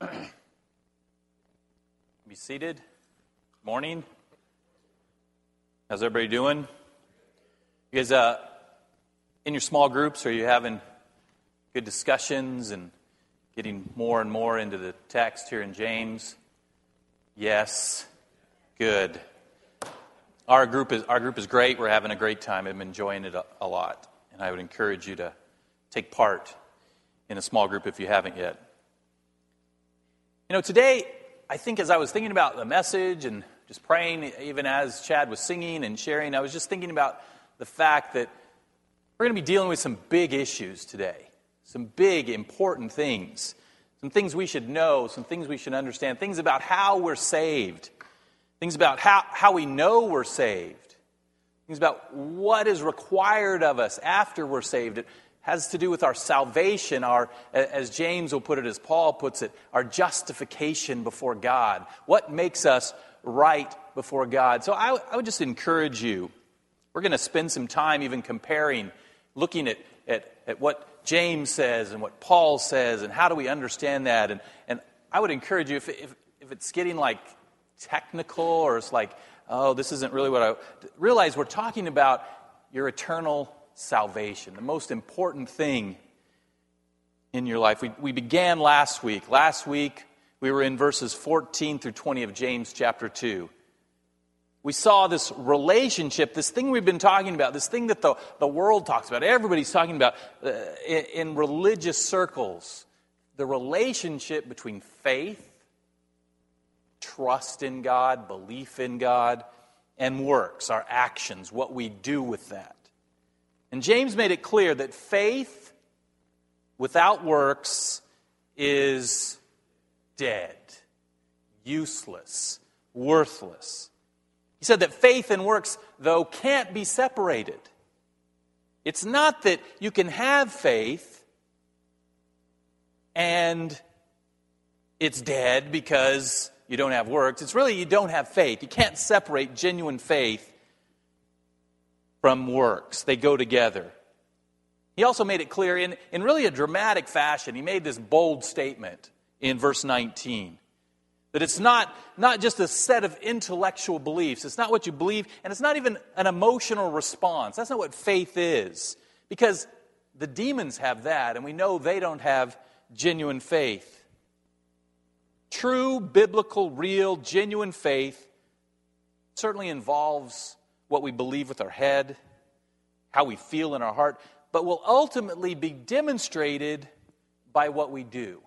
Be seated. Morning. How's everybody doing? You guys, uh, in your small groups, are you having good discussions and getting more and more into the text here in James? Yes. Good. Our group is, our group is great. We're having a great time. I'm enjoying it a, a lot. And I would encourage you to take part in a small group if you haven't yet. You know, today, I think as I was thinking about the message and just praying, even as Chad was singing and sharing, I was just thinking about the fact that we're going to be dealing with some big issues today, some big, important things, some things we should know, some things we should understand, things about how we're saved, things about how, how we know we're saved, things about what is required of us after we're saved has to do with our salvation, our, as James will put it, as Paul puts it, our justification before God. What makes us right before God? So I, I would just encourage you. We're going to spend some time even comparing, looking at, at, at what James says and what Paul says, and how do we understand that. And, and I would encourage you, if, if, if it's getting like technical or it's like, oh, this isn't really what I realize, we're talking about your eternal salvation, the most important thing in your life. We, we began last week. Last week, we were in verses 14 through 20 of James chapter 2. We saw this relationship, this thing we've been talking about, this thing that the, the world talks about, everybody's talking about uh, in, in religious circles. The relationship between faith, trust in God, belief in God, and works, our actions, what we do with that. And James made it clear that faith without works is dead, useless, worthless. He said that faith and works, though, can't be separated. It's not that you can have faith and it's dead because you don't have works. It's really you don't have faith. You can't separate genuine faith from works, they go together. He also made it clear in, in really a dramatic fashion. He made this bold statement in verse 19 that it's not, not just a set of intellectual beliefs, it's not what you believe, and it's not even an emotional response. That's not what faith is. Because the demons have that, and we know they don't have genuine faith. True, biblical, real, genuine faith certainly involves what we believe with our head, how we feel in our heart, but will ultimately be demonstrated by what we do.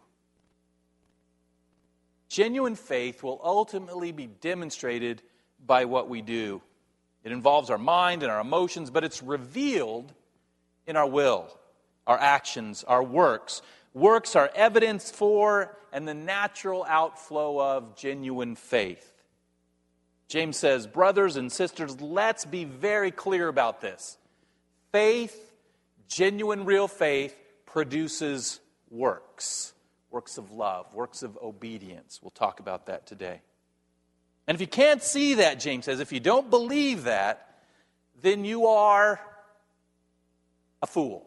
Genuine faith will ultimately be demonstrated by what we do. It involves our mind and our emotions, but it's revealed in our will, our actions, our works. Works are evidence for and the natural outflow of genuine faith. James says, Brothers and sisters, let's be very clear about this. Faith, genuine, real faith, produces works works of love, works of obedience. We'll talk about that today. And if you can't see that, James says, if you don't believe that, then you are a fool.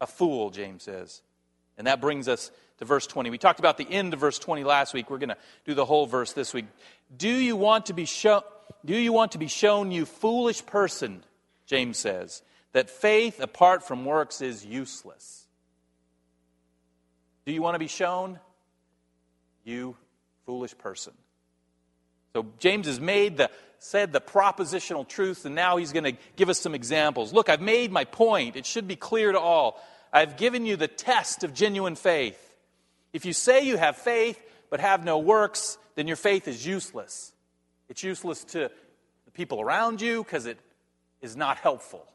A fool, James says. And that brings us to verse 20. We talked about the end of verse 20 last week. We're going to do the whole verse this week. Do you want to be shown do you want to be shown you foolish person, James says, that faith apart from works is useless? Do you want to be shown you foolish person? So James has made the said the propositional truth and now he's going to give us some examples. Look, I've made my point. It should be clear to all. I've given you the test of genuine faith. If you say you have faith but have no works, then your faith is useless. It's useless to the people around you because it is not helpful.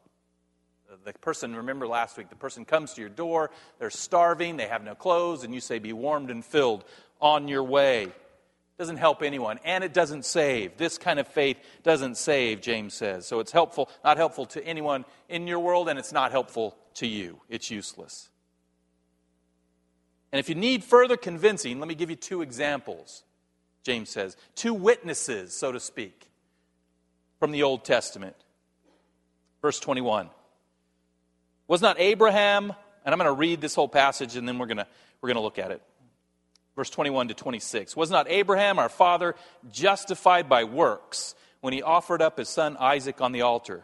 The person, remember last week, the person comes to your door, they're starving, they have no clothes, and you say, Be warmed and filled on your way. It doesn't help anyone, and it doesn't save. This kind of faith doesn't save, James says. So it's helpful, not helpful to anyone in your world, and it's not helpful to you. It's useless. And if you need further convincing, let me give you two examples, James says. Two witnesses, so to speak, from the Old Testament. Verse 21. Was not Abraham, and I'm going to read this whole passage and then we're going to, we're going to look at it. verse 21 to 26. Was not Abraham, our father, justified by works when he offered up his son Isaac on the altar?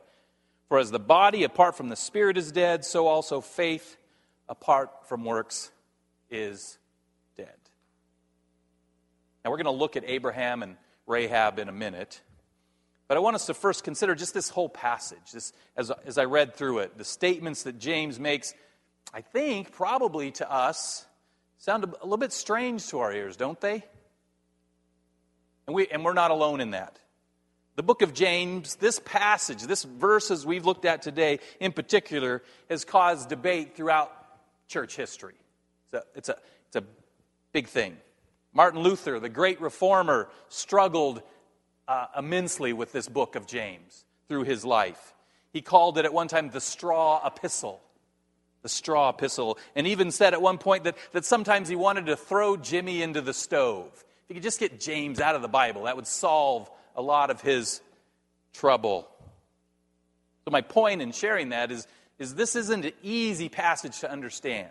For as the body apart from the spirit is dead, so also faith apart from works is dead. Now we're going to look at Abraham and Rahab in a minute. But I want us to first consider just this whole passage, this, as, as I read through it, the statements that James makes, I think, probably to us, sound a, a little bit strange to our ears, don't they? And, we, and we're not alone in that. The book of James, this passage, this verses we've looked at today in particular, has caused debate throughout church history. It's a, it's a, it's a big thing. Martin Luther, the great reformer, struggled uh, immensely with this book of James through his life. He called it at one time the straw epistle. The straw epistle. And even said at one point that, that sometimes he wanted to throw Jimmy into the stove. If he could just get James out of the Bible, that would solve a lot of his trouble. So, my point in sharing that is, is this isn't an easy passage to understand.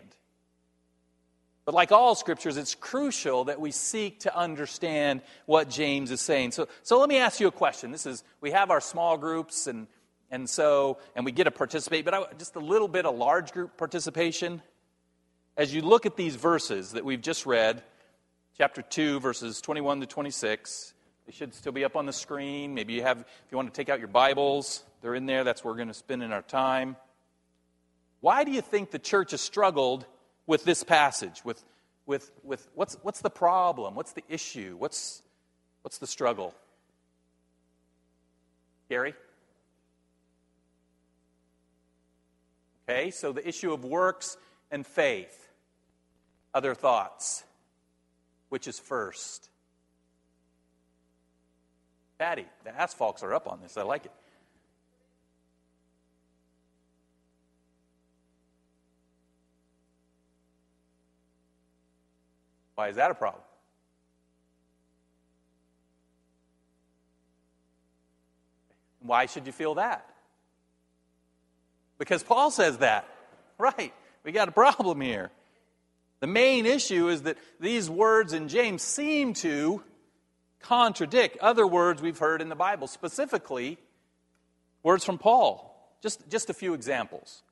But like all scriptures, it's crucial that we seek to understand what James is saying. So, so let me ask you a question. This is we have our small groups and and so and we get to participate, but I, just a little bit of large group participation. As you look at these verses that we've just read, chapter 2 verses 21 to 26, they should still be up on the screen. Maybe you have, if you want to take out your Bibles, they're in there. That's where we're going to spend in our time. Why do you think the church has struggled with this passage? With, with, with what's, what's the problem? What's the issue? What's, what's the struggle? Gary? Okay, so the issue of works and faith. Other thoughts? Which is first? Patty, the asphalts are up on this. I like it. Why is that a problem? Why should you feel that? Because Paul says that. Right. We got a problem here. The main issue is that these words in James seem to contradict other words we've heard in the Bible, specifically words from Paul. Just, just a few examples.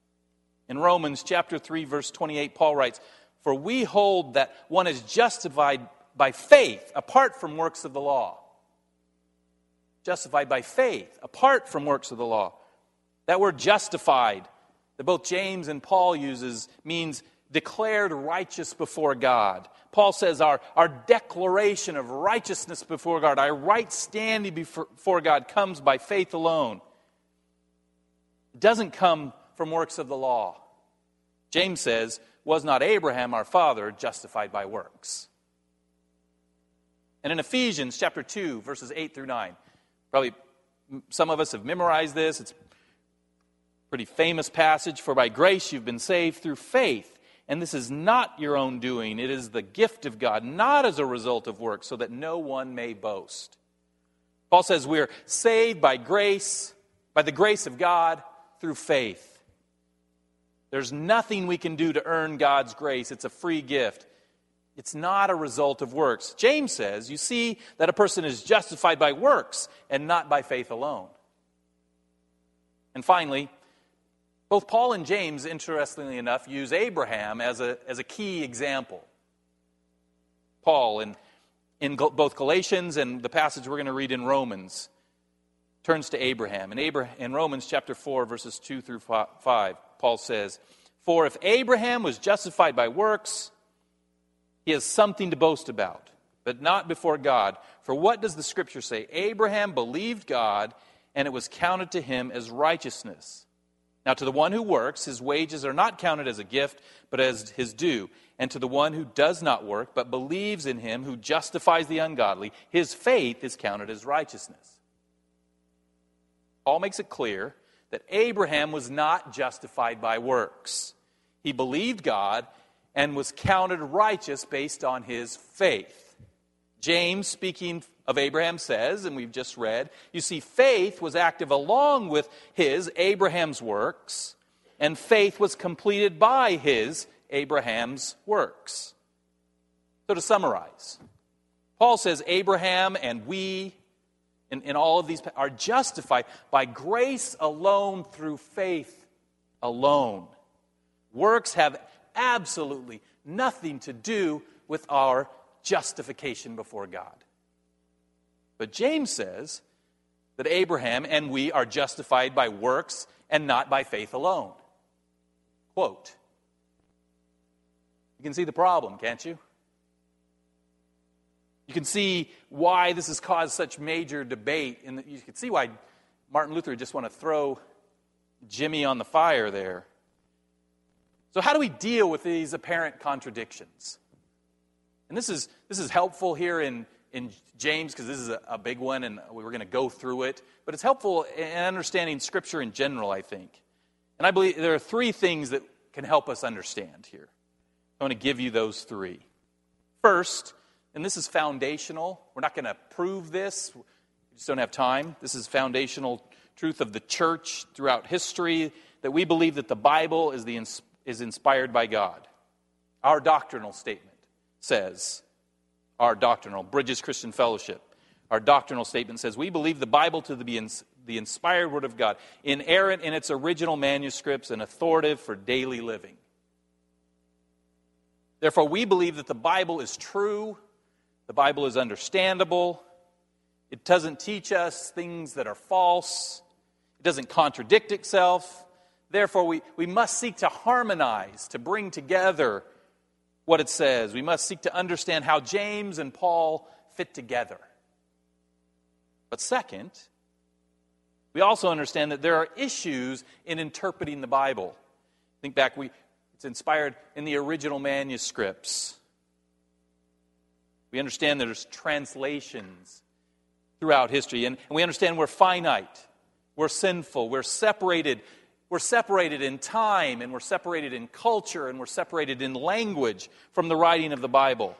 In Romans chapter 3 verse 28 Paul writes, "For we hold that one is justified by faith apart from works of the law." Justified by faith apart from works of the law. That word justified that both James and Paul uses means declared righteous before God. Paul says our, our declaration of righteousness before God, our right standing before God, comes by faith alone. It doesn't come from works of the law. James says, Was not Abraham our father justified by works? And in Ephesians chapter 2, verses 8 through 9, probably some of us have memorized this. It's a pretty famous passage. For by grace you've been saved through faith and this is not your own doing, it is the gift of God, not as a result of works, so that no one may boast. Paul says we're saved by grace, by the grace of God, through faith. There's nothing we can do to earn God's grace, it's a free gift. It's not a result of works. James says, you see that a person is justified by works and not by faith alone. And finally, both Paul and James, interestingly enough, use Abraham as a, as a key example. Paul, in, in both Galatians and the passage we're going to read in Romans, turns to Abraham. In, Abraham. in Romans chapter 4, verses 2 through 5, Paul says, For if Abraham was justified by works, he has something to boast about, but not before God. For what does the scripture say? Abraham believed God, and it was counted to him as righteousness. Now, to the one who works, his wages are not counted as a gift, but as his due. And to the one who does not work, but believes in him who justifies the ungodly, his faith is counted as righteousness. Paul makes it clear that Abraham was not justified by works. He believed God and was counted righteous based on his faith. James, speaking of Abraham says, and we've just read, you see, faith was active along with his, Abraham's works, and faith was completed by his, Abraham's works. So to summarize, Paul says Abraham and we, in, in all of these, are justified by grace alone through faith alone. Works have absolutely nothing to do with our justification before God. But James says that Abraham and we are justified by works and not by faith alone. Quote. You can see the problem, can't you? You can see why this has caused such major debate. And you can see why Martin Luther just want to throw Jimmy on the fire there. So, how do we deal with these apparent contradictions? And this is, this is helpful here in in James because this is a, a, big one and we are going to go through it. But it's helpful in understanding Scripture in general, I think. And I believe there are three things that can help us understand here. I want to give you those three. First, and this is foundational, we're not going to prove this, we just don't have time. This is foundational truth of the church throughout history that we believe that the Bible is, the, is inspired by God. Our doctrinal statement says, our doctrinal, Bridges Christian Fellowship. Our doctrinal statement says we believe the Bible to be the inspired Word of God, inerrant in its original manuscripts and authoritative for daily living. Therefore, we believe that the Bible is true, the Bible is understandable, it doesn't teach us things that are false, it doesn't contradict itself. Therefore, we, we must seek to harmonize, to bring together what it says. We must seek to understand how James and Paul fit together. But second, we also understand that there are issues in interpreting the Bible. Think back, we, it's inspired in the original manuscripts. We understand there's translations throughout history, and, and we understand we're finite, we're sinful, we're separated we're separated in time, and we're separated in culture, and we're separated in language from the writing of the Bible.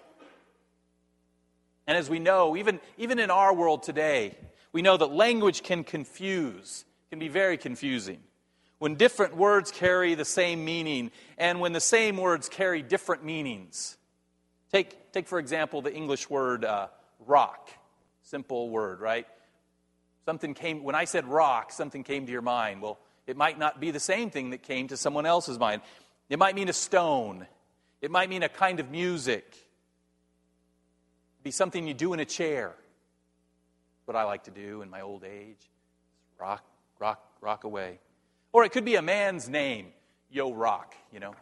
And as we know, even, even in our world today, we know that language can confuse, can be very confusing. When different words carry the same meaning, and when the same words carry different meanings. Take, take for example, the English word uh, rock. Simple word, right? Something came, when I said rock, something came to your mind. Well, it might not be the same thing that came to someone else's mind. It might mean a stone. It might mean a kind of music. It'd be something you do in a chair. What I like to do in my old age. Rock, rock, rock away. Or it could be a man's name. Yo Rock, you know.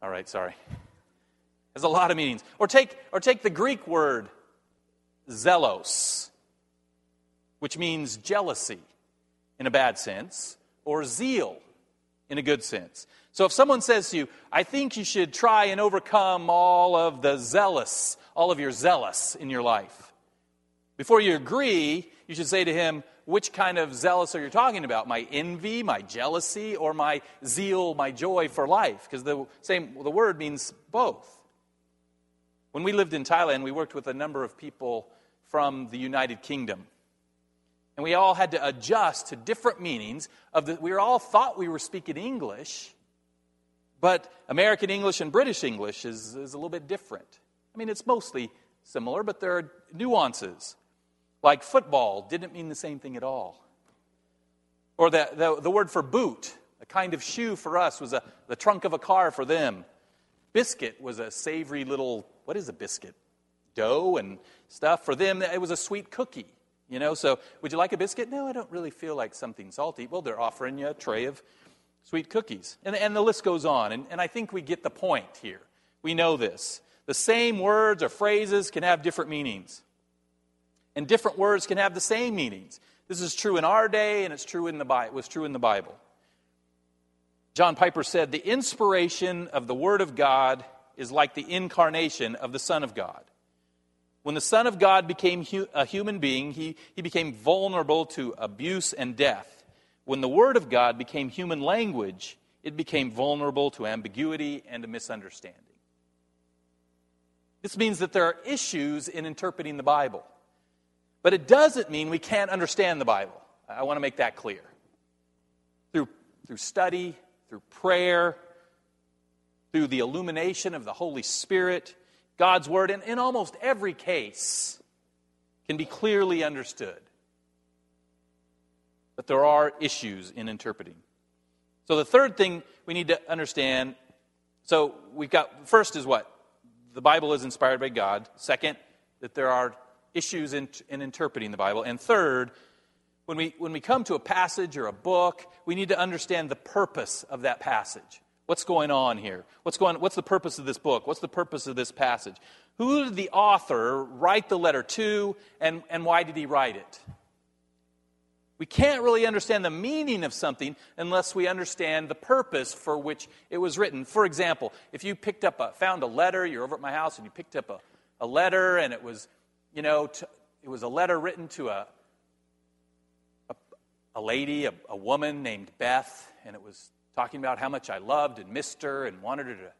All right, sorry. Has a lot of meanings. Or take, or take the Greek word zelos, which means jealousy in a bad sense, or zeal in a good sense. So if someone says to you, I think you should try and overcome all of the zealous, all of your zealous in your life, before you agree, you should say to him, which kind of zealous are you talking about? My envy, my jealousy, or my zeal, my joy for life? Because the same the word means both. When we lived in Thailand, we worked with a number of people from the United Kingdom. And we all had to adjust to different meanings of the, we all thought we were speaking English, but American English and British English is, is a little bit different. I mean, it's mostly similar, but there are nuances. Like football didn't mean the same thing at all. Or the, the, the word for boot, a kind of shoe for us, was a, the trunk of a car for them. Biscuit was a savory little, what is a biscuit? Dough and stuff. For them, it was a sweet cookie. You know, so would you like a biscuit? No, I don't really feel like something salty. Well, they're offering you a tray of sweet cookies. And, and the list goes on. And, and I think we get the point here. We know this. The same words or phrases can have different meanings. And different words can have the same meanings. This is true in our day, and it's true in the Bible. It was true in the Bible. John Piper said, The inspiration of the Word of God is like the incarnation of the Son of God. When the Son of God became hu- a human being, he, he became vulnerable to abuse and death. When the Word of God became human language, it became vulnerable to ambiguity and to misunderstanding. This means that there are issues in interpreting the Bible. But it doesn't mean we can't understand the Bible. I want to make that clear. Through, through study, through prayer, through the illumination of the Holy Spirit, God's Word, in, in almost every case, can be clearly understood. But there are issues in interpreting. So the third thing we need to understand so we've got first is what? The Bible is inspired by God. Second, that there are issues in, in interpreting the Bible. And third, when we, when we come to a passage or a book, we need to understand the purpose of that passage. What's going on here? What's, going, what's the purpose of this book? What's the purpose of this passage? Who did the author write the letter to, and, and why did he write it? We can't really understand the meaning of something unless we understand the purpose for which it was written. For example, if you picked up a, found a letter, you're over at my house and you picked up a, a letter and it was, you know, to, it was a letter written to a, a, a lady, a, a woman named Beth, and it was talking about how much I loved and missed her and wanted her to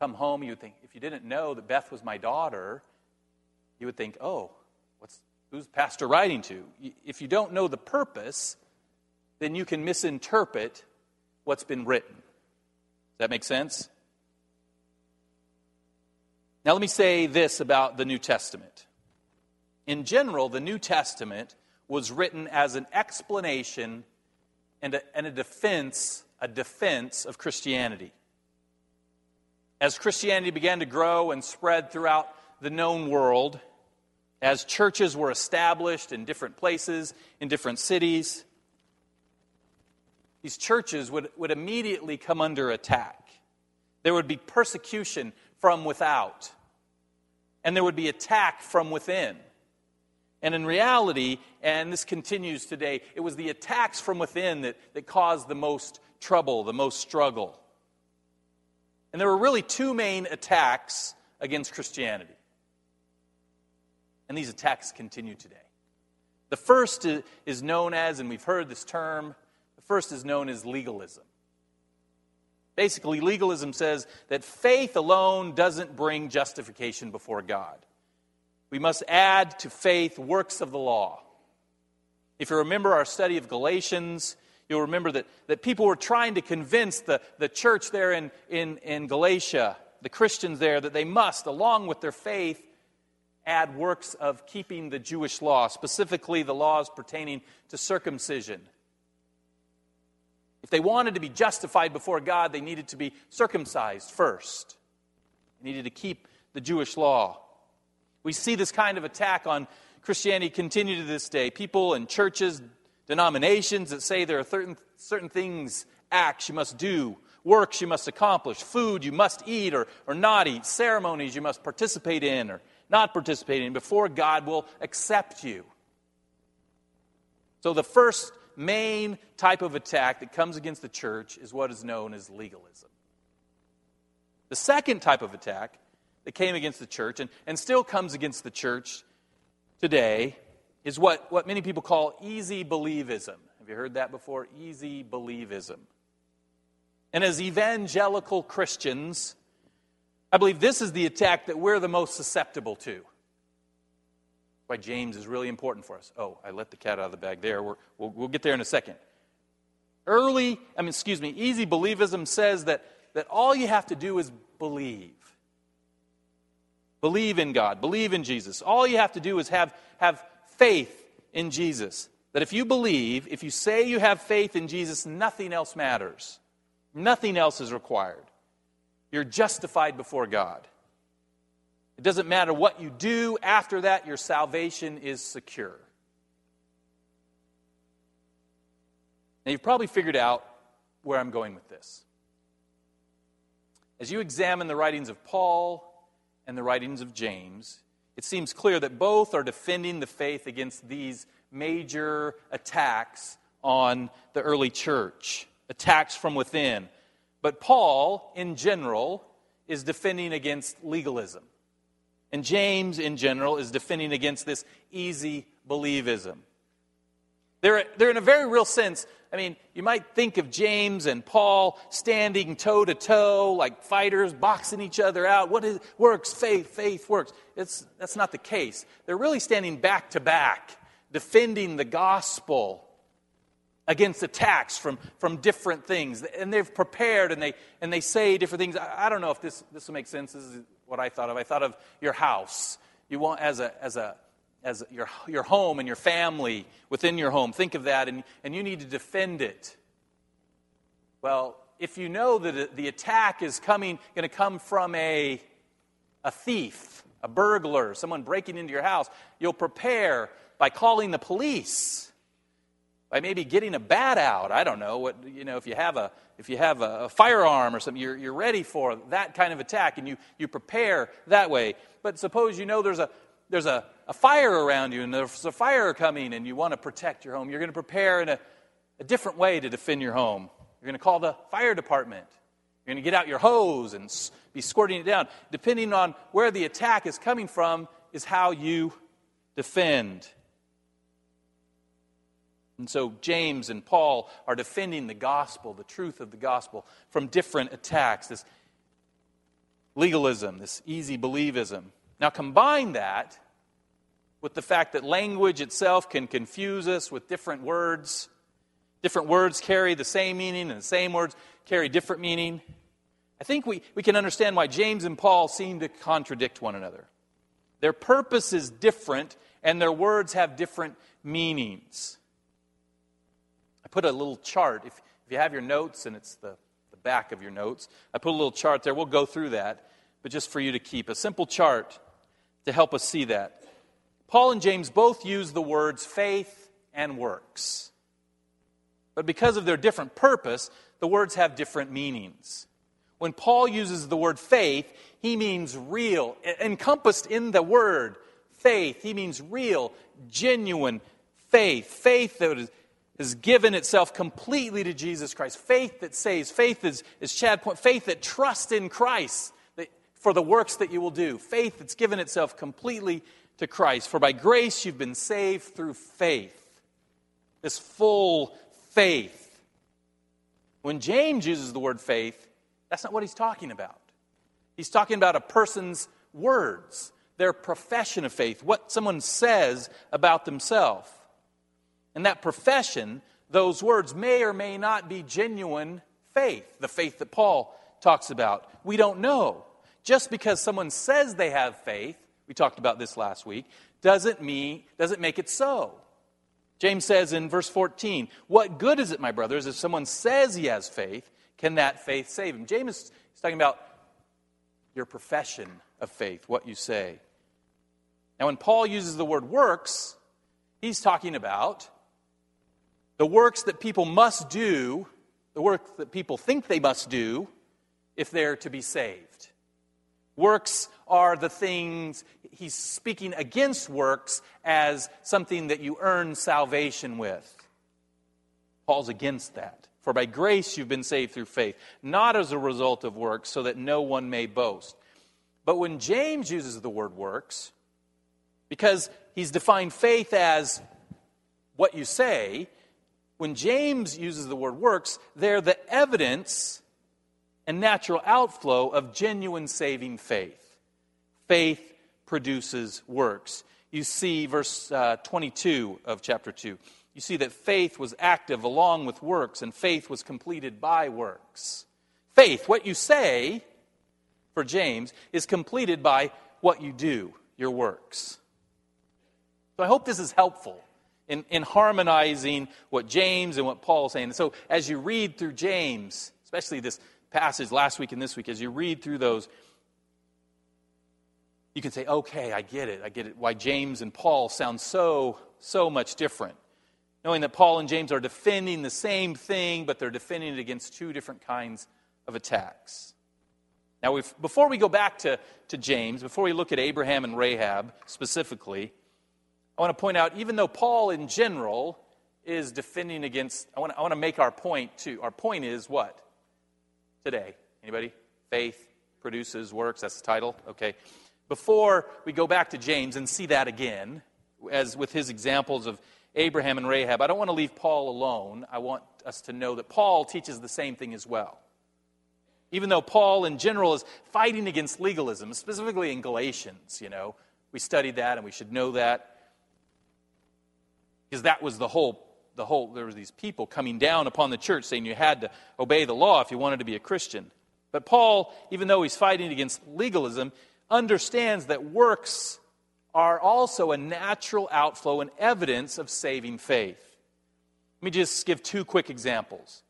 come home, you would think, if you didn't know that Beth was my daughter, you would think, oh, what's, who's pastor writing to? If you don't know the purpose, then you can misinterpret what's been written. Does that make sense? Now, let me say this about the New Testament. In general, the New Testament was written as an explanation and a, and a defense, a defense of Christianity. As Christianity began to grow and spread throughout the known world, as churches were established in different places, in different cities, these churches would, would immediately come under attack. There would be persecution from without, and there would be attack from within. And in reality, and this continues today, it was the attacks from within that, that caused the most trouble, the most struggle. And there were really two main attacks against Christianity. And these attacks continue today. The first is known as, and we've heard this term, the first is known as legalism. Basically, legalism says that faith alone doesn't bring justification before God. We must add to faith works of the law. If you remember our study of Galatians, you'll remember that, that people were trying to convince the, the church there in, in, in Galatia, the Christians there, that they must, along with their faith, add works of keeping the Jewish law, specifically the laws pertaining to circumcision. If they wanted to be justified before God, they needed to be circumcised first. They needed to keep the Jewish law. We see this kind of attack on Christianity continue to this day. People and churches, denominations that say there are certain, certain things, acts you must do, works you must accomplish, food you must eat or, or not eat, ceremonies you must participate in or not participate in before God will accept you. So, the first main type of attack that comes against the church is what is known as legalism. The second type of attack that came against the church and, and still comes against the church today is what, what many people call easy believism. Have you heard that before? Easy believism. And as evangelical Christians, I believe this is the attack that we're the most susceptible to. Why James is really important for us. Oh, I let the cat out of the bag there. we will we'll get there in a second. Early, I mean, excuse me, easy believism says that, that all you have to do is believe. Believe in God, believe in Jesus. All you have to do is have, have faith in Jesus. That if you believe, if you say you have faith in Jesus, nothing else matters. Nothing else is required. You're justified before God. It doesn't matter what you do, after that, your salvation is secure. Now, you've probably figured out where I'm going with this. As you examine the writings of Paul and the writings of James, it seems clear that both are defending the faith against these major attacks on the early church. attacks from within. But Paul, in general, is defending against legalism. And James, in general, is defending against this easy believism. They're, they're in a very real sense, I mean, you might think of James and Paul standing toe to toe like fighters, boxing each other out. What is, works? Faith, faith works. It's, that's not the case. They're really standing back to back, defending the gospel against attacks from, from different things. And they've prepared and they, and they say different things. I, I don't know if this, this will make sense. This is what I thought of. I thought of your house. You want, as a, as a, as your, your home and your family within your home. Think of that, and, and you need to defend it. Well, if you know that the attack is coming, going to come from a, a thief, a burglar, someone breaking into your house, you'll prepare by calling the police, by maybe getting a bat out. I don't know what you know if you have a if you have a, a firearm or something, you're, you're ready for that kind of attack, and you you prepare that way. But suppose you know there's a there's a, a fire around you and there's a fire coming and you want to protect your home, you're going to prepare in a, a different way to defend your home. You're going to call the fire department. You're going to get out your hose and be squirting it down. Depending on where the attack is coming from, is how you defend. And so James and Paul are defending the gospel, the truth of the gospel, from different attacks. This legalism, this easy believism. Now, combine that with the fact that language itself can confuse us with different words. Different words carry the same meaning, and the same words carry different meaning. I think we, we can understand why James and Paul seem to contradict one another. Their purpose is different, and their words have different meanings. I put a little chart. If, if you have your notes, and it's the, the back of your notes, I put a little chart there. We'll go through that, but just for you to keep. A simple chart to help us see that. Paul and James both use the words faith and works. But because of their different purpose, the words have different meanings. When Paul uses the word faith, he means real. Encompassed in the word faith, he means real, genuine faith. Faith that has given itself completely to Jesus Christ. Faith that saves. Faith is, is Chad point. Faith that trusts in Christ for the works that you will do. Faith that's given itself completely to Christ. For by grace you've been saved through faith. This full faith. When James uses the word faith, that's not what he's talking about. He's talking about a person's words, their profession of faith, what someone says about themselves. And that profession, those words, may or may not be genuine faith, the faith that Paul talks about. We don't know. Just because someone says they have faith, we talked about this last week, doesn't mean doesn't make it so. James says in verse 14, What good is it, my brothers, if someone says he has faith, can that faith save him? James is talking about your profession of faith, what you say. Now, when Paul uses the word works, he's talking about the works that people must do, the work that people think they must do if they're to be saved. Works are the things, he's speaking against works as something that you earn salvation with. Paul's against that. For by grace you've been saved through faith, not as a result of works, so that no one may boast. But when James uses the word works, because he's defined faith as what you say, when James uses the word works, they're the evidence and natural outflow of genuine saving faith. Faith produces works. You see, verse uh, 22 of chapter 2. You see that faith was active along with works, and faith was completed by works. Faith, what you say, for James, is completed by what you do, your works. So I hope this is helpful in, in harmonizing what James and what Paul is saying. So as you read through James, especially this passage last week and this week, as you read through those, you can say, okay, I get it. I get it. Why James and Paul sound so, so much different. Knowing that Paul and James are defending the same thing, but they're defending it against two different kinds of attacks. Now, before we go back to, to James, before we look at Abraham and Rahab specifically, I want to point out even though Paul in general is defending against, I want, to, I want to make our point too. Our point is what? Today. Anybody? Faith produces works. That's the title. Okay. Before we go back to James and see that again, as with his examples of Abraham and Rahab, I don't want to leave Paul alone. I want us to know that Paul teaches the same thing as well. Even though Paul in general is fighting against legalism, specifically in Galatians, you know, we studied that and we should know that. Because that was the whole the whole there were these people coming down upon the church saying you had to obey the law if you wanted to be a Christian. But Paul, even though he's fighting against legalism, understands that works are also a natural outflow and evidence of saving faith. Let me just give two quick examples.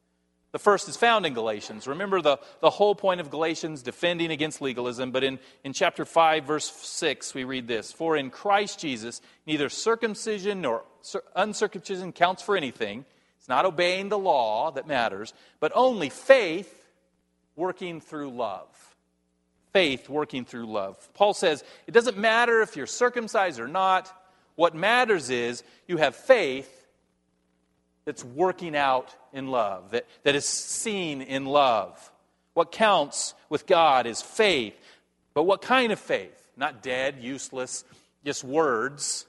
The first is found in Galatians. Remember the, the whole point of Galatians, defending against legalism. But in, in chapter 5, verse 6, we read this For in Christ Jesus, neither circumcision nor uncircumcision counts for anything. It's not obeying the law that matters, but only faith working through love. Faith working through love. Paul says it doesn't matter if you're circumcised or not. What matters is you have faith that's working out in love, that, that is seen in love. What counts with God is faith. But what kind of faith? Not dead, useless, just words,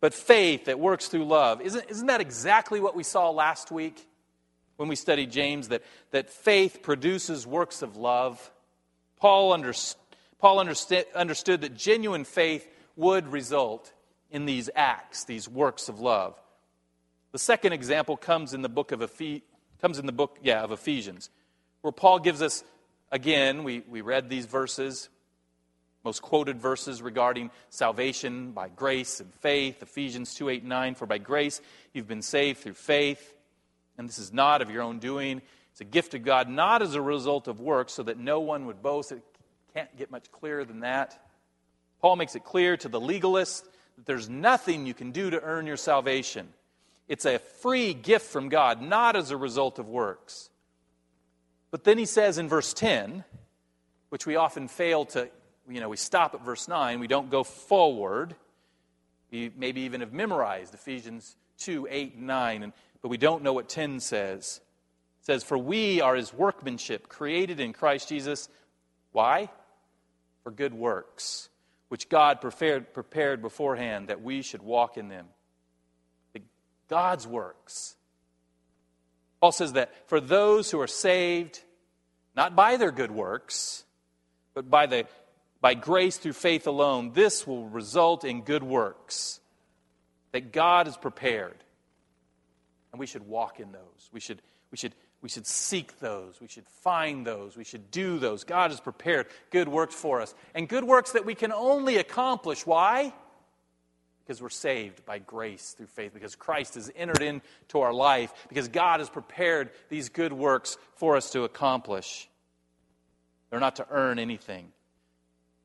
but faith that works through love. Isn't, isn't that exactly what we saw last week when we studied James? That, that faith produces works of love. Paul, under, Paul understood, understood that genuine faith would result in these acts, these works of love. The second example comes in the book of Ephes- comes in the book, yeah, of Ephesians, where Paul gives us again, we, we read these verses, most quoted verses regarding salvation by grace and faith, Ephesians 2, 8, 9. For by grace you've been saved through faith, and this is not of your own doing. It's a gift of God, not as a result of works, so that no one would boast. It can't get much clearer than that. Paul makes it clear to the legalist that there's nothing you can do to earn your salvation. It's a free gift from God, not as a result of works. But then he says in verse 10, which we often fail to, you know, we stop at verse 9, we don't go forward. We maybe even have memorized Ephesians 2, 8, and 9, and, but we don't know what 10 says. It says, For we are his workmanship, created in Christ Jesus. Why? For good works, which God prepared, prepared beforehand that we should walk in them. God's works. Paul says that for those who are saved, not by their good works, but by, the, by grace through faith alone, this will result in good works that God has prepared. And we should walk in those. We should, we should, we should seek those. We should find those. We should do those. God has prepared good works for us. And good works that we can only accomplish. Why? Because we're saved by grace through faith, because Christ has entered into our life, because God has prepared these good works for us to accomplish. They're not to earn anything.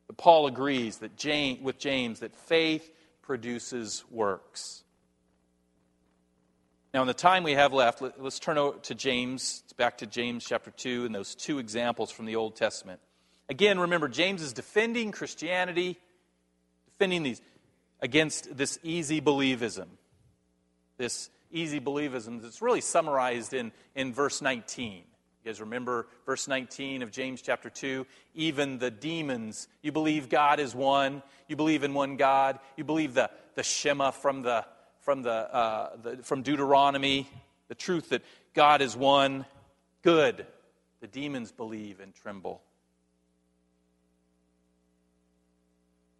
But Paul agrees that James, with James that faith produces works. Now, in the time we have left, let, us turn to James, back to James chapter 2, and those two examples from the Old Testament. Again, remember, James is defending Christianity, defending these against this easy believism. This easy believism that's really summarized in, in verse 19. You guys remember verse 19 of James chapter 2? Even the demons, you believe God is one, you believe in one God, you believe the, the Shema from, the, from, the, uh, the, from Deuteronomy, the truth that God is one. Good. The demons believe and tremble.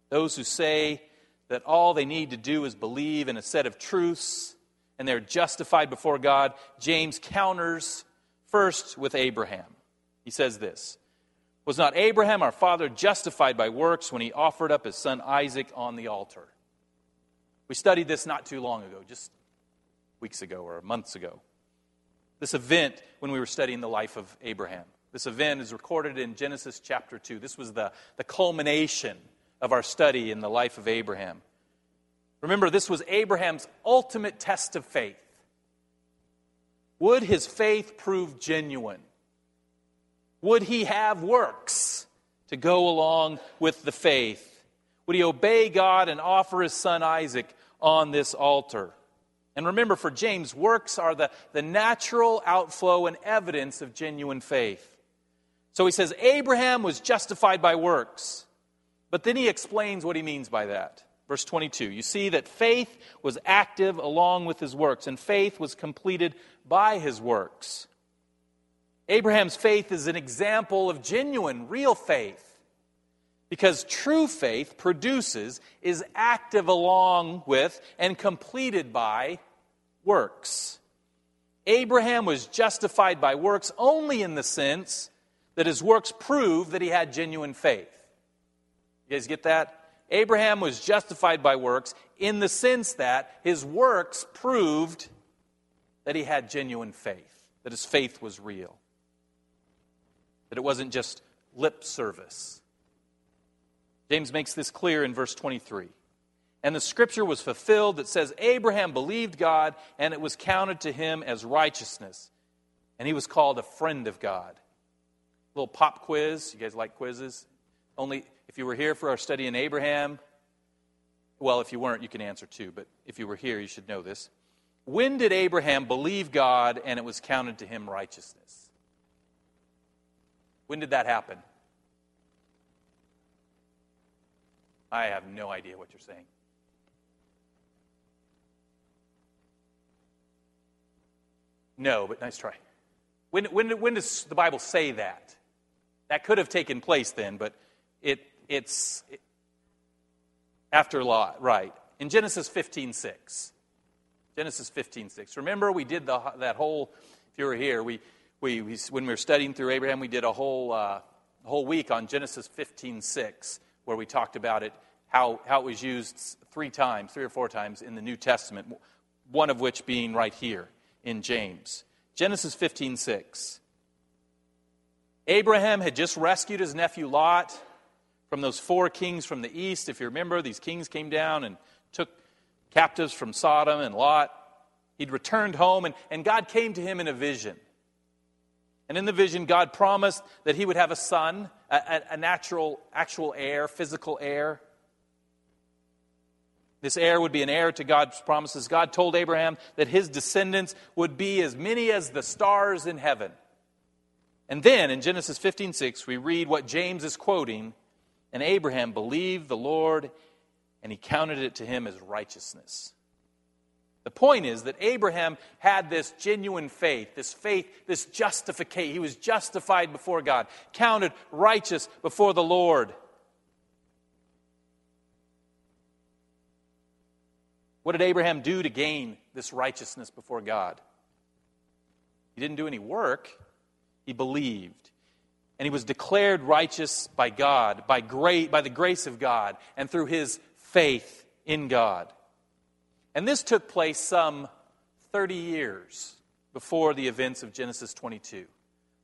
Those who say that all they need to do is believe in a set of truths and they're justified before God, James counters first with Abraham. He says this Was not Abraham, our father, justified by works when he offered up his son Isaac on the altar? We studied this not too long ago, just weeks ago or months ago. This event when we were studying the life of Abraham. This event is recorded in Genesis chapter 2. This was the, the culmination of our study in the life of Abraham. Remember, this was Abraham's ultimate test of faith. Would his faith prove genuine? Would he have works to go along with the faith? Would he obey God and offer his son Isaac on this altar? And remember, for James, works are the, the natural outflow and evidence of genuine faith. So he says, Abraham was justified by works. But then he explains what he means by that. Verse 22 You see that faith was active along with his works, and faith was completed by his works. Abraham's faith is an example of genuine, real faith. Because true faith produces, is active along with, and completed by works. Abraham was justified by works only in the sense that his works prove that he had genuine faith. You guys get that? Abraham was justified by works in the sense that his works proved that he had genuine faith, that his faith was real, that it wasn't just lip service. James makes this clear in verse 23. And the scripture was fulfilled that says, Abraham believed God, and it was counted to him as righteousness. And he was called a friend of God. A little pop quiz. You guys like quizzes? Only if you were here for our study in Abraham, well, if you weren't, you can answer too, but if you were here, you should know this. When did Abraham believe God and it was counted to him righteousness? When did that happen? I have no idea what you're saying. No, but nice try. When, when, when does the Bible say that? That could have taken place then, but it's it, after Lot, right. In Genesis 15 6. Genesis 15 6. Remember, we did the, that whole, if you were here, we, we, we, when we were studying through Abraham, we did a whole, uh, whole week on Genesis 15 6, where we talked about it how, how it was used three times, three or four times in the New Testament, one of which being right here in James. Genesis 15 6. Abraham had just rescued his nephew Lot from those four kings from the east. If you remember, these kings came down and took captives from Sodom and Lot. He'd returned home, and, and God came to him in a vision. And in the vision, God promised that he would have a son, a, a natural, actual heir, physical heir. This heir would be an heir to God's promises. God told Abraham that his descendants would be as many as the stars in heaven. And then in Genesis 15:6 we read what James is quoting, and Abraham believed the Lord and he counted it to him as righteousness. The point is that Abraham had this genuine faith, this faith, this justification. He was justified before God, counted righteous before the Lord. What did Abraham do to gain this righteousness before God? He didn't do any work, he believed. And he was declared righteous by God, by, great, by the grace of God, and through his faith in God. And this took place some 30 years before the events of Genesis 22.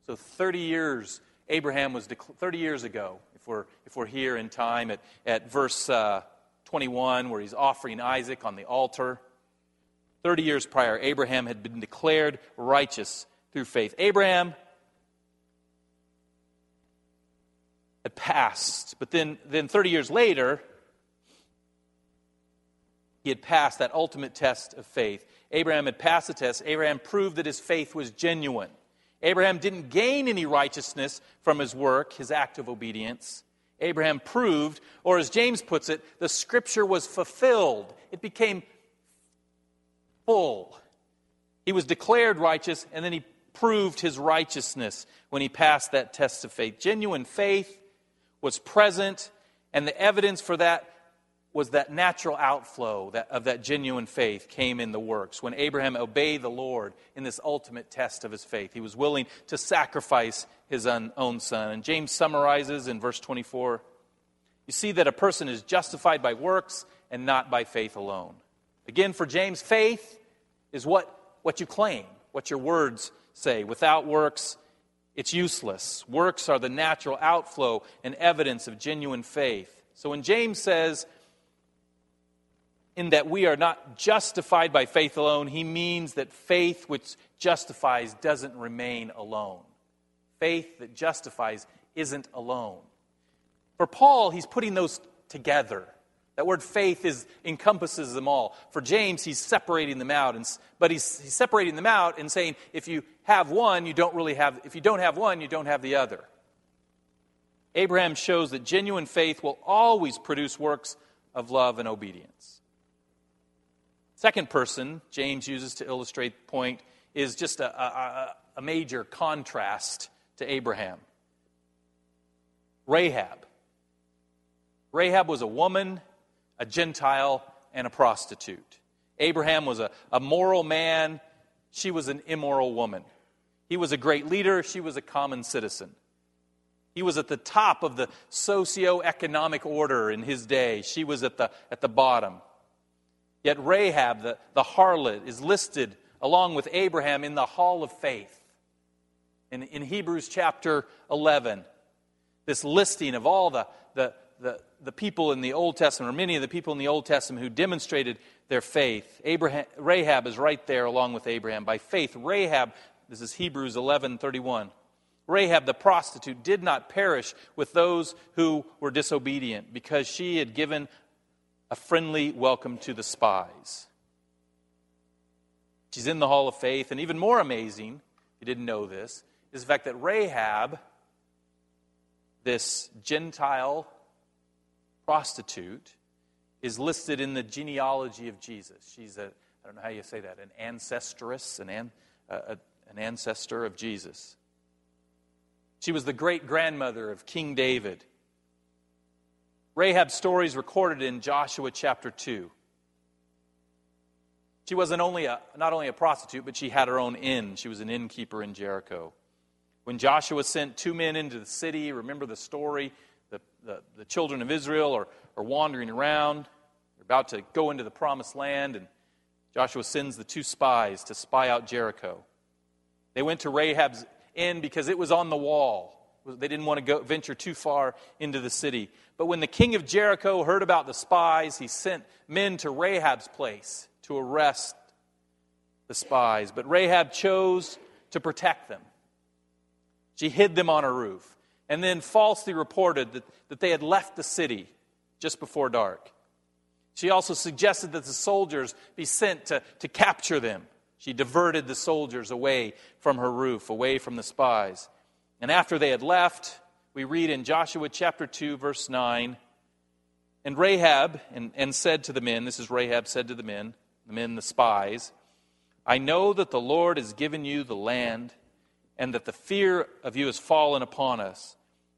So 30 years, Abraham was, 30 years ago, if we're, if we're here in time at, at verse uh, 21, where he's offering Isaac on the altar. 30 years prior, Abraham had been declared righteous through faith. Abraham had passed, but then, then 30 years later, he had passed that ultimate test of faith. Abraham had passed the test. Abraham proved that his faith was genuine. Abraham didn't gain any righteousness from his work, his act of obedience. Abraham proved, or as James puts it, the scripture was fulfilled. It became full. He was declared righteous, and then he proved his righteousness when he passed that test of faith. Genuine faith was present, and the evidence for that was that natural outflow of that genuine faith came in the works. When Abraham obeyed the Lord in this ultimate test of his faith, he was willing to sacrifice his own son. And James summarizes in verse 24 you see that a person is justified by works and not by faith alone. Again, for James, faith is what, what you claim, what your words say. Without works, it's useless. Works are the natural outflow and evidence of genuine faith. So when James says, in that we are not justified by faith alone, he means that faith which justifies doesn't remain alone. Faith that justifies isn't alone. For Paul, he's putting those together. That word faith is, encompasses them all. For James, he's separating them out, and, but he's, he's separating them out and saying if you have one, you don't really have, if you don't have one, you don't have the other. Abraham shows that genuine faith will always produce works of love and obedience. Second person James uses to illustrate the point is just a, a, a major contrast to Abraham. Rahab. Rahab was a woman a Gentile, and a prostitute. Abraham was a, a moral man, she was an immoral woman. He was a great leader, she was a common citizen. He was at the top of the socio-economic order in his day. She was at the, at the bottom. Yet Rahab, the, the harlot, is listed along with Abraham in the hall of faith. In, in Hebrews chapter 11, this listing of all the, the, the, the people in the Old Testament, or many of the people in the Old Testament who demonstrated their faith. Abraham, Rahab is right there along with Abraham. By faith, Rahab, this is Hebrews 11 31. Rahab the prostitute did not perish with those who were disobedient because she had given a friendly welcome to the spies. She's in the hall of faith, and even more amazing, if you didn't know this, is the fact that Rahab, this Gentile prostitute is listed in the genealogy of Jesus. She's a, I don't know how you say that, an ancestress, an, an, an ancestor of Jesus. She was the great grandmother of King David. Rahab's story is recorded in Joshua chapter 2. She wasn't only a, not only a prostitute, but she had her own inn. She was an innkeeper in Jericho. When Joshua sent two men into the city, remember the story? The, the, the children of Israel are, are wandering around. They're about to go into the promised land, and Joshua sends the two spies to spy out Jericho. They went to Rahab's inn because it was on the wall. They didn't want to go, venture too far into the city. But when the king of Jericho heard about the spies, he sent men to Rahab's place to arrest the spies. But Rahab chose to protect them. She hid them on a roof and then falsely reported that, that they had left the city just before dark. She also suggested that the soldiers be sent to, to capture them. She diverted the soldiers away from her roof, away from the spies. And after they had left, we read in Joshua chapter 2, verse 9, and Rahab and, and said to the men, this is Rahab said to the men, the men, the spies, I know that the Lord has given you the land, and that the fear of you has fallen upon us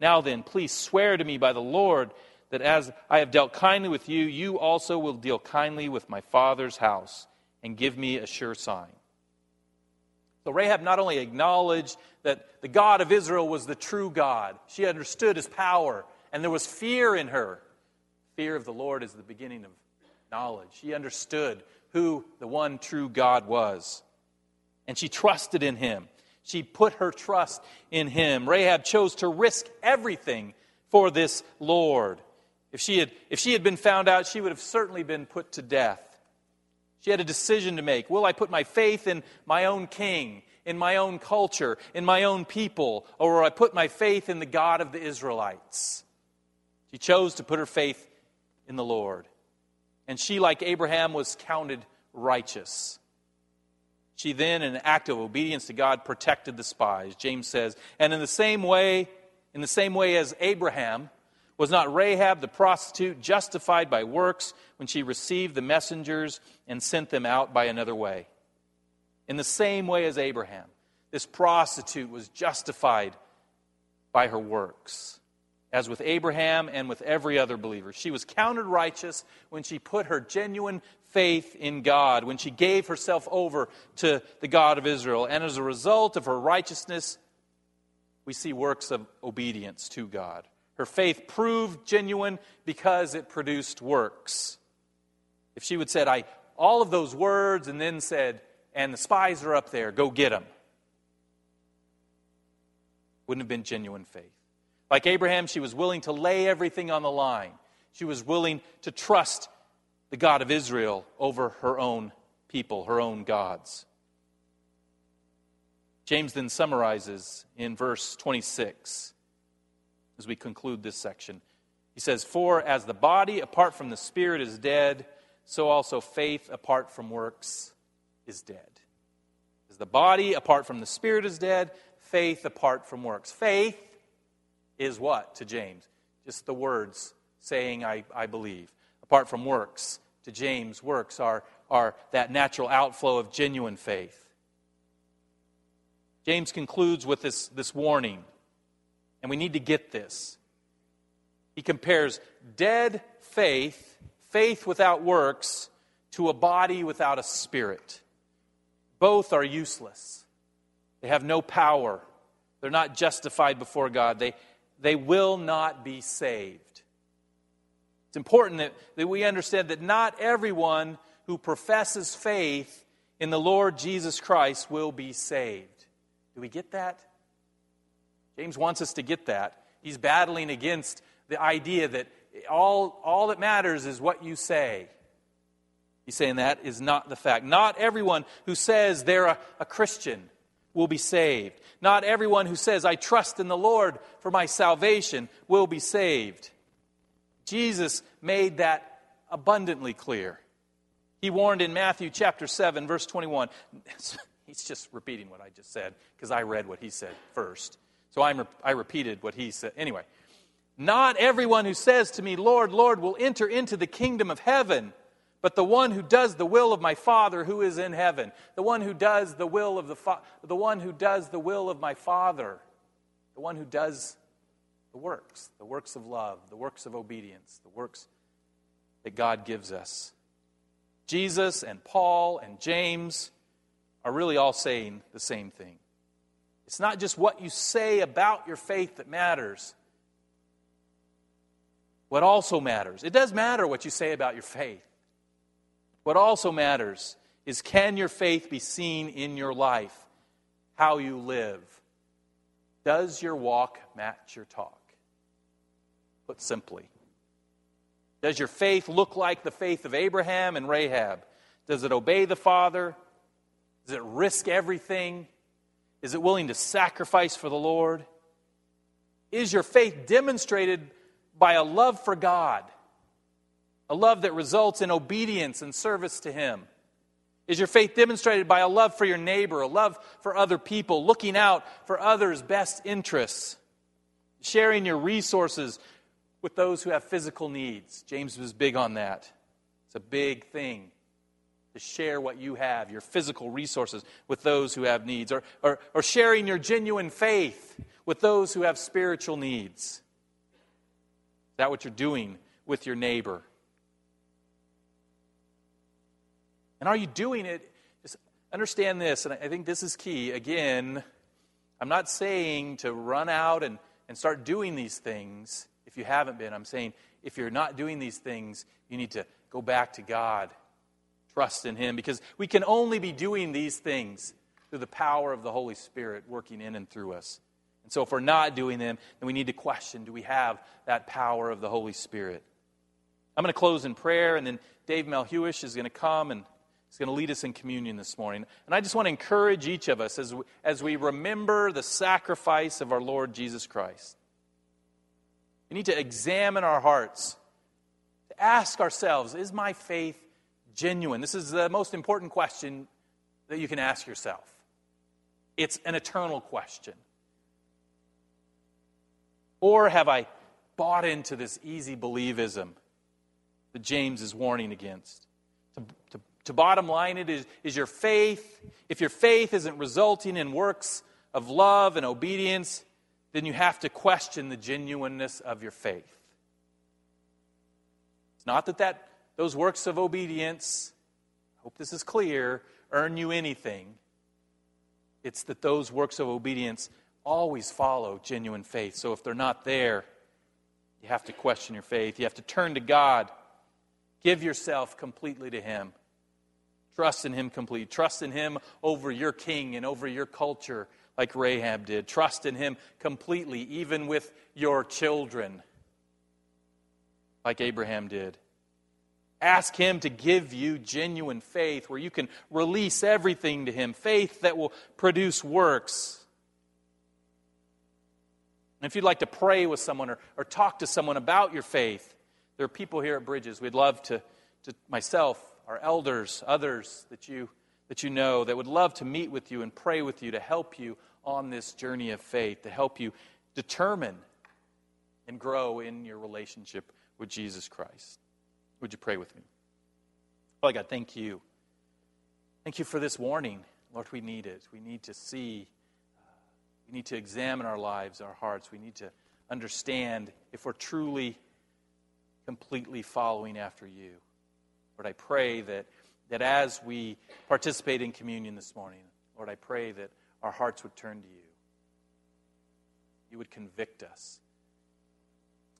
Now then, please swear to me by the Lord that as I have dealt kindly with you, you also will deal kindly with my father's house and give me a sure sign. So Rahab not only acknowledged that the God of Israel was the true God, she understood his power, and there was fear in her. Fear of the Lord is the beginning of knowledge. She understood who the one true God was, and she trusted in him. She put her trust in him. Rahab chose to risk everything for this Lord. If she had, if she had been found out, she would have certainly been put to death. She had a decision to make. Will I put my faith in my own king, in my own culture, in my own people, or will I put my faith in the God of the Israelites? She chose to put her faith in the Lord. And she, like Abraham, was counted righteous. She then, in an act of obedience to God, protected the spies. James says, and in the same way, in the same way as Abraham, was not Rahab the prostitute justified by works when she received the messengers and sent them out by another way? In the same way as Abraham, this prostitute was justified by her works. As with Abraham and with every other believer, she was counted righteous when she put her genuine faith in God, when she gave herself over to the God of Israel. And as a result of her righteousness, we see works of obedience to God. Her faith proved genuine because it produced works. if she would said, I all of those words and then said, and the spies are up there, go get them. Wouldn't have been genuine faith. Like Abraham, she was willing to lay everything on the line. She was willing to trust the God of Israel over her own people, her own gods. James then summarizes in verse 26 as we conclude this section. He says, For as the body apart from the spirit is dead, so also faith apart from works is dead. As the body apart from the spirit is dead, faith apart from works. Faith is what to James? Just the words saying, I, I believe. Apart from works, to James, works are, are that natural outflow of genuine faith. James concludes with this, this warning, and we need to get this. He compares dead faith, faith without works, to a body without a spirit. Both are useless. They have no power. They're not justified before God. They, they will not be saved. It's important that, that we understand that not everyone who professes faith in the Lord Jesus Christ will be saved. Do we get that? James wants us to get that. He's battling against the idea that all, all that matters is what you say. He's saying that is not the fact. Not everyone who says they're a, a Christian will be saved. Not everyone who says, I trust in the Lord for my salvation, will be saved. Jesus made that abundantly clear. He warned in Matthew chapter 7, verse 21. He's just repeating what I just said because I read what he said first. So I'm, I repeated what he said. Anyway, not everyone who says to me, Lord, Lord, will enter into the kingdom of heaven, but the one who does the will of my Father who is in heaven. The one who does the will of the, fa- the one who does the will of my Father. The one who does the works, the works of love, the works of obedience, the works that God gives us. Jesus and Paul and James are really all saying the same thing. It's not just what you say about your faith that matters. What also matters, it does matter what you say about your faith. What also matters is can your faith be seen in your life, how you live? Does your walk match your talk? Put simply, does your faith look like the faith of Abraham and Rahab? Does it obey the Father? Does it risk everything? Is it willing to sacrifice for the Lord? Is your faith demonstrated by a love for God? A love that results in obedience and service to Him? Is your faith demonstrated by a love for your neighbor, a love for other people, looking out for others' best interests, sharing your resources with those who have physical needs? James was big on that. It's a big thing to share what you have, your physical resources, with those who have needs, or, or, or sharing your genuine faith with those who have spiritual needs. Is that what you're doing with your neighbor? And are you doing it? Just understand this, and I think this is key. Again, I'm not saying to run out and, and start doing these things if you haven't been. I'm saying if you're not doing these things, you need to go back to God trust in Him because we can only be doing these things through the power of the Holy Spirit working in and through us. And so, if we're not doing them, then we need to question do we have that power of the Holy Spirit? I'm going to close in prayer, and then Dave Melhuish is going to come and he's going to lead us in communion this morning. And I just want to encourage each of us as we, as we remember the sacrifice of our Lord Jesus Christ. We need to examine our hearts, to ask ourselves is my faith genuine? This is the most important question that you can ask yourself. It's an eternal question. Or have I bought into this easy believism that James is warning against? To, to, to bottom line it is, is your faith. If your faith isn't resulting in works of love and obedience, then you have to question the genuineness of your faith. It's not that that those works of obedience, I hope this is clear, earn you anything. It's that those works of obedience always follow genuine faith. So if they're not there, you have to question your faith. You have to turn to God. Give yourself completely to Him. Trust in Him completely. Trust in Him over your king and over your culture, like Rahab did. Trust in Him completely, even with your children, like Abraham did. Ask Him to give you genuine faith where you can release everything to Him, faith that will produce works. And if you'd like to pray with someone or, or talk to someone about your faith, there are people here at Bridges. We'd love to, to myself, our elders, others that you, that you know, that would love to meet with you and pray with you to help you on this journey of faith, to help you determine and grow in your relationship with Jesus Christ. Would you pray with me? Father God, thank you. Thank you for this warning. Lord, we need it. We need to see, we need to examine our lives, our hearts. We need to understand if we're truly, completely following after you. Lord, I pray that, that as we participate in communion this morning, Lord, I pray that our hearts would turn to you. You would convict us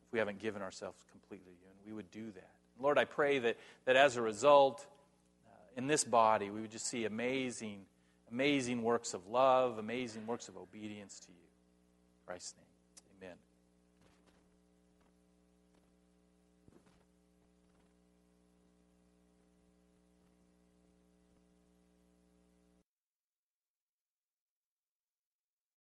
if we haven't given ourselves completely to you, and we would do that. Lord, I pray that, that as a result, uh, in this body, we would just see amazing, amazing works of love, amazing works of obedience to you. In Christ's name, amen.